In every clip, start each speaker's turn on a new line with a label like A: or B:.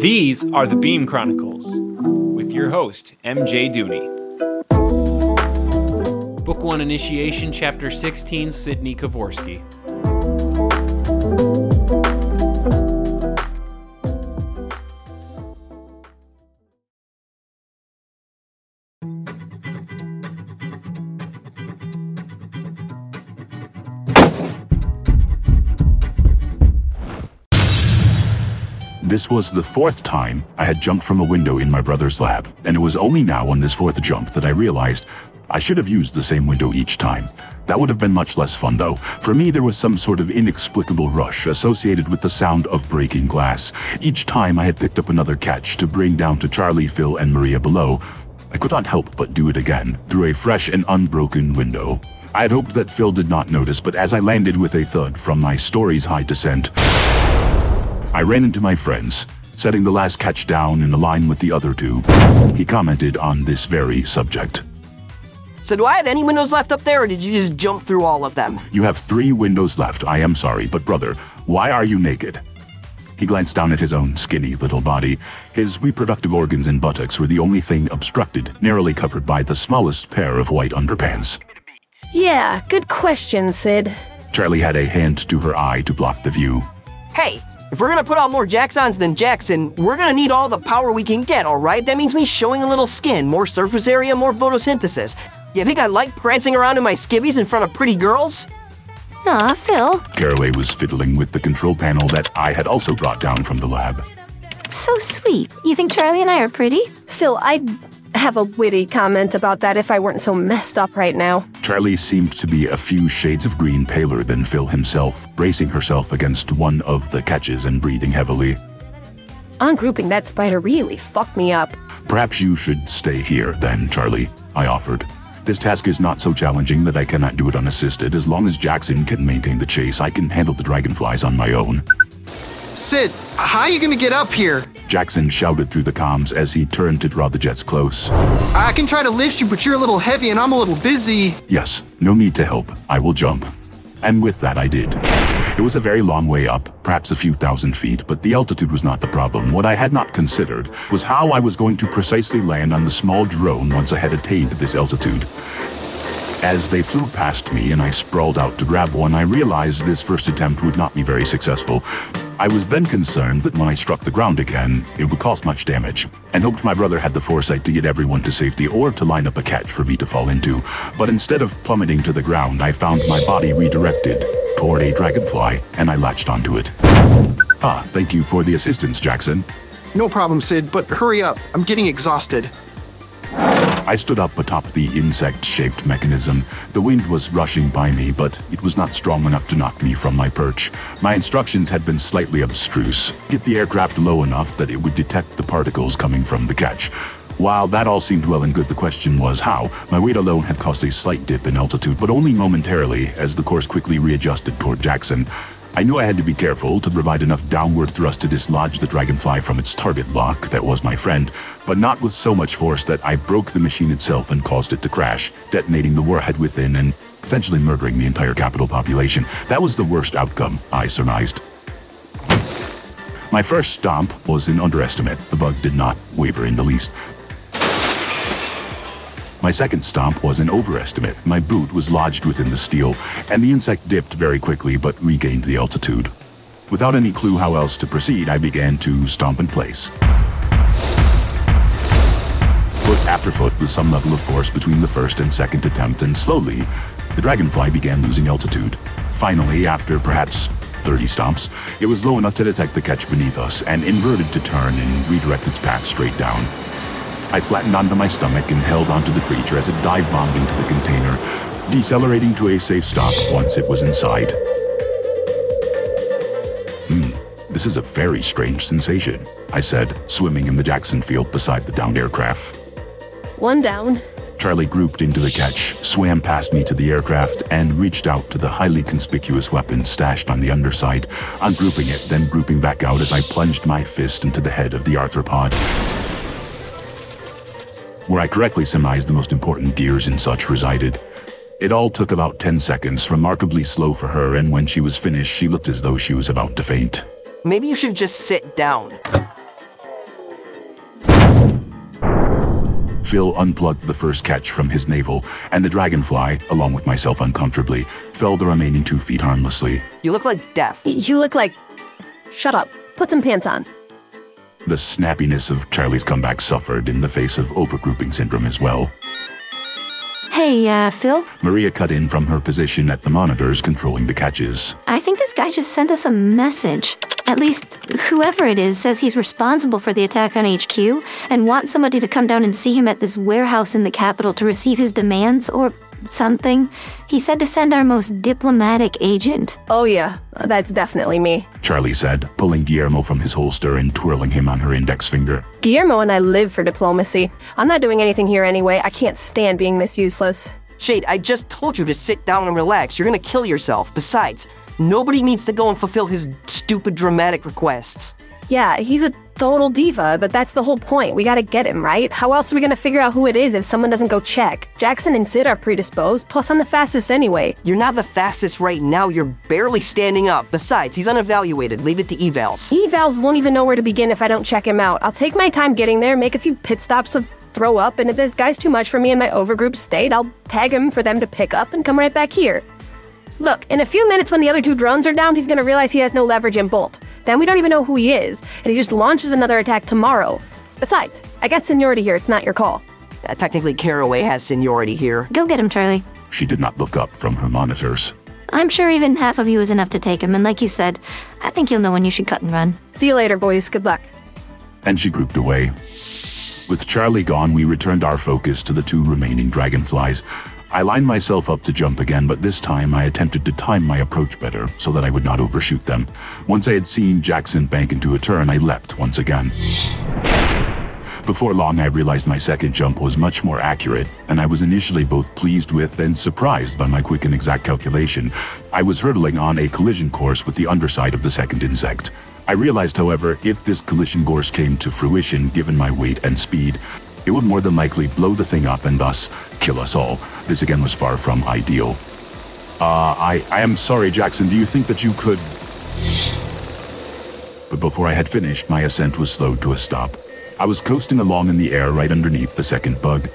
A: These are the Beam Chronicles with your host, MJ Dooney. Book 1 Initiation, Chapter 16, Cidney Kovorski.
B: This was the fourth time I had jumped from a window in my brother's lab, and it was only now on this fourth jump that I realized I should have used the same window each time. That would have been much less fun though. For me, there was some sort of inexplicable rush associated with the sound of breaking glass. Each time I had picked up another catch to bring down to Charlie, Phil, and Maria below, I could not help but do it again, through a fresh and unbroken window. I had hoped that Phil did not notice, but as I landed with a thud from my story's high descent, I ran into my friends, setting the last catch down in a line with the other two. He commented on this very subject.
C: So do I have any windows left up there, or did you just jump through all of them?
B: You have three windows left. I am sorry, but brother, why are you naked? He glanced down at his own skinny little body. His reproductive organs and buttocks were the only thing obstructed, narrowly covered by the smallest pair of white underpants.
D: Yeah, good question, Sid.
B: Charlie had a hand to her eye to block the view.
C: Hey, if we're gonna put out more Jacksons than Jackson, we're gonna need all the power we can get, alright? That means me showing a little skin, more surface area, more photosynthesis. You think I like prancing around in my skivvies in front of pretty girls?
D: Aw, Phil.
B: Caraway was fiddling with the control panel that I had also brought down from the lab.
E: So sweet. You think Charlie and I are pretty?
D: Phil, I'd have a witty comment about that if I weren't so messed up right now.
B: Charlie seemed to be a few shades of green paler than Phil himself, bracing herself against one of the catches and breathing heavily.
D: Ungrouping that spider really fucked me up.
B: Perhaps you should stay here, then, Charlie, I offered. This task is not so challenging that I cannot do it unassisted. As long as Jackson can maintain the chase, I can handle the dragonflies on my own.
F: Sid, how are you gonna get up here?
B: Jackson shouted through the comms as he turned to draw the jets close.
F: I can try to lift you, but you're a little heavy and I'm a little busy.
B: Yes, no need to help. I will jump. And with that, I did. It was a very long way up, perhaps a few thousand feet, but the altitude was not the problem. What I had not considered was how I was going to precisely land on the small drone once I had attained this altitude. As they flew past me and I sprawled out to grab one, I realized this first attempt would not be very successful. I was then concerned that when I struck the ground again, it would cause much damage, and hoped my brother had the foresight to get everyone to safety or to line up a catch for me to fall into. But instead of plummeting to the ground, I found my body redirected toward a dragonfly, and I latched onto it. Ah, thank you for the assistance, Jackson.
F: No problem, Sid, but hurry up. I'm getting exhausted.
B: I stood up atop the insect shaped mechanism. The wind was rushing by me, but it was not strong enough to knock me from my perch. My instructions had been slightly abstruse get the aircraft low enough that it would detect the particles coming from the catch. While that all seemed well and good, the question was how. My weight alone had caused a slight dip in altitude, but only momentarily, as the course quickly readjusted toward Jackson. I knew I had to be careful to provide enough downward thrust to dislodge the dragonfly from its target lock, that was my friend, but not with so much force that I broke the machine itself and caused it to crash, detonating the warhead within and potentially murdering the entire capital population. That was the worst outcome, I surmised. My first stomp was an underestimate. The bug did not waver in the least. My second stomp was an overestimate. My boot was lodged within the steel, and the insect dipped very quickly but regained the altitude. Without any clue how else to proceed, I began to stomp in place. Foot after foot with some level of force between the first and second attempt, and slowly, the dragonfly began losing altitude. Finally, after perhaps 30 stomps, it was low enough to detect the catch beneath us and inverted to turn and redirect its path straight down. I flattened onto my stomach and held onto the creature as it dive bombed into the container, decelerating to a safe stop once it was inside. Hmm, this is a very strange sensation, I said, swimming in the Jackson field beside the downed aircraft.
D: One down.
B: Charlie grouped into the catch, swam past me to the aircraft, and reached out to the highly conspicuous weapon stashed on the underside, ungrouping it, then grouping back out as I plunged my fist into the head of the arthropod where I correctly surmised the most important gears and such resided. It all took about 10 seconds, remarkably slow for her, and when she was finished, she looked as though she was about to faint.
C: Maybe you should just sit down.
B: Phil unplugged the first catch from his navel, and the dragonfly, along with myself uncomfortably, fell the remaining two feet harmlessly.
C: You look like death.
D: You look like. Shut up. Put some pants on.
B: The snappiness of Charlie's comeback suffered in the face of overgrouping syndrome as well.
E: Hey, uh, Phil?
B: Maria cut in from her position at the monitors controlling the catches.
E: I think this guy just sent us a message. At least, whoever it is says he's responsible for the attack on HQ and wants somebody to come down and see him at this warehouse in the capital to receive his demands or something. He said to send our most diplomatic agent.
D: Oh, yeah. That's definitely me.
B: Charlie said, pulling Guillermo from his holster and twirling him on her index finger.
D: Guillermo and I live for diplomacy. I'm not doing anything here anyway. I can't stand being this useless.
C: Shade, I just told you to sit down and relax. You're gonna kill yourself. Besides, nobody needs to go and fulfill his stupid dramatic requests.
D: Yeah, he's a total diva, but that's the whole point. We gotta get him, right? How else are we gonna figure out who it is if someone doesn't go check? Jackson and Sid are predisposed, plus I'm the fastest anyway.
C: You're not the fastest right now. You're barely standing up. Besides, he's unevaluated. Leave it to evals.
D: Evals won't even know where to begin if I don't check him out. I'll take my time getting there, make a few pit stops of throw up, and if this guy's too much for me in my overgroup state, I'll tag him for them to pick up and come right back here. Look, in a few minutes when the other two drones are down, he's gonna realize he has no leverage in Bolt. Then we don't even know who he is, and he just launches another attack tomorrow. Besides, I got seniority here, it's not your call.
C: Uh, technically, Caraway has seniority here.
E: Go get him, Charlie.
B: She did not look up from her monitors.
E: I'm sure even half of you is enough to take him, and like you said, I think you'll know when you should cut and run.
D: See you later, boys. Good luck.
B: And she grouped away. With Charlie gone, we returned our focus to the two remaining dragonflies. I lined myself up to jump again, but this time I attempted to time my approach better so that I would not overshoot them. Once I had seen Jackson bank into a turn, I leapt once again. Before long, I realized my second jump was much more accurate, and I was initially both pleased with and surprised by my quick and exact calculation. I was hurtling on a collision course with the underside of the second insect. I realized, however, if this collision course came to fruition, given my weight and speed, it would more than likely blow the thing up and thus kill us all. This again was far from ideal. Uh, I, I am sorry, Jackson. Do you think that you could. But before I had finished, my ascent was slowed to a stop. I was coasting along in the air right underneath the second bug.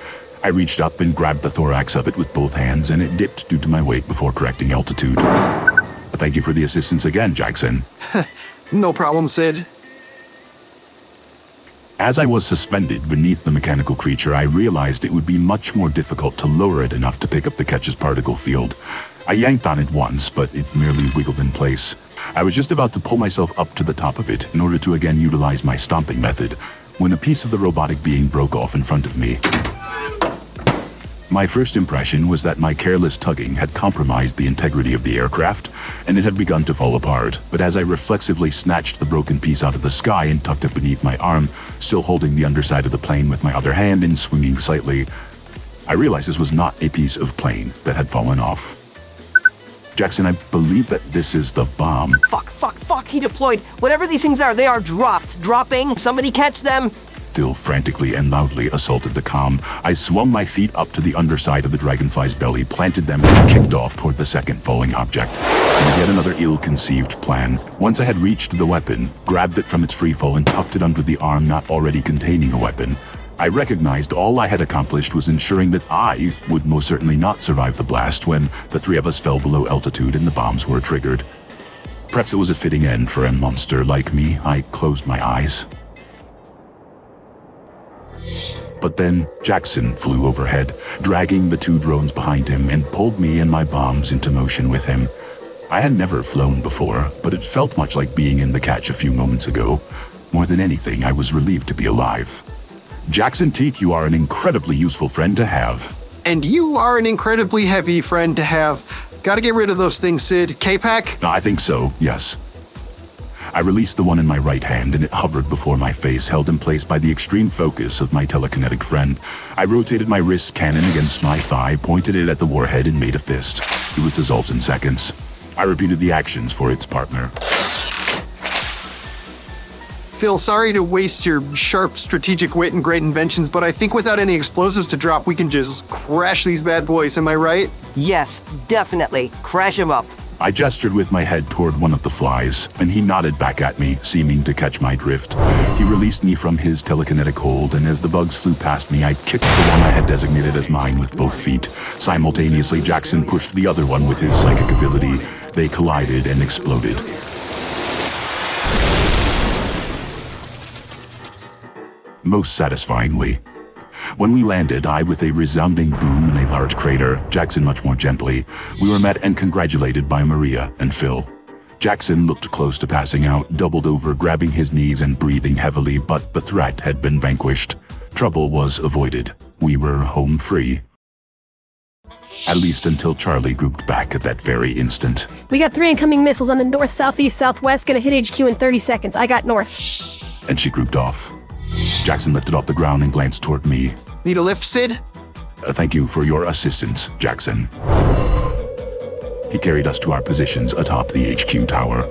B: I reached up and grabbed the thorax of it with both hands, and it dipped due to my weight before correcting altitude. Thank you for the assistance again, Jackson.
F: No problem, Sid.
B: As I was suspended beneath the mechanical creature, I realized it would be much more difficult to lower it enough to pick up the catch's particle field. I yanked on it once, but it merely wiggled in place. I was just about to pull myself up to the top of it in order to again utilize my stomping method, when a piece of the robotic being broke off in front of me. My first impression was that my careless tugging had compromised the integrity of the aircraft, and it had begun to fall apart. But as I reflexively snatched the broken piece out of the sky and tucked it beneath my arm, still holding the underside of the plane with my other hand and swinging slightly, I realized this was not a piece of plane that had fallen off. Jackson, I believe that this is the bomb.
C: Fuck, fuck, fuck, he deployed. Whatever these things are, they are dropped. Dropping. Somebody catch them.
B: Phil frantically and loudly assaulted the comm. I swung my feet up to the underside of the dragonfly's belly, planted them, and kicked off toward the second falling object. It was yet another ill-conceived plan. Once I had reached the weapon, grabbed it from its freefall, and tucked it under the arm not already containing a weapon, I recognized all I had accomplished was ensuring that I would most certainly not survive the blast when the three of us fell below altitude and the bombs were triggered. Perhaps it was a fitting end for a monster like me. I closed my eyes. But then Jackson flew overhead, dragging the two drones behind him, and pulled me and my bombs into motion with him. I had never flown before, but it felt much like being in the catch a few moments ago. More than anything, I was relieved to be alive. Jackson Teak, you are an incredibly useful friend to have.
F: And you are an incredibly heavy friend to have. Gotta get rid of those things, Sid. K-Pack?
B: I think so, yes. I released the one in my right hand, and it hovered before my face, held in place by the extreme focus of my telekinetic friend. I rotated my wrist cannon against my thigh, pointed it at the warhead, and made a fist. It was dissolved in seconds. I repeated the actions for its partner.
F: Phil, sorry to waste your sharp strategic wit and great inventions, but I think without any explosives to drop, we can just crash these bad boys, am I right?
C: Yes, definitely. Crash them up.
B: I gestured with my head toward one of the flies, and he nodded back at me, seeming to catch my drift. He released me from his telekinetic hold, and as the bugs flew past me, I kicked the one I had designated as mine with both feet. Simultaneously, Jackson pushed the other one with his psychic ability. They collided and exploded. Most satisfyingly. When we landed, I with a resounding boom in a large crater, Jackson much more gently, we were met and congratulated by Maria and Phil. Jackson looked close to passing out, doubled over, grabbing his knees and breathing heavily, but the threat had been vanquished. Trouble was avoided. We were home free. At least until Charlie grouped back at that very instant.
D: We got three incoming missiles on the north, southeast, southwest. Gonna hit HQ in 30 seconds. I got north.
B: And she grouped off. Jackson lifted off the ground and glanced toward me.
F: Need a lift, Sid?
B: Uh, thank you for your assistance, Jackson. He carried us to our positions atop the HQ tower.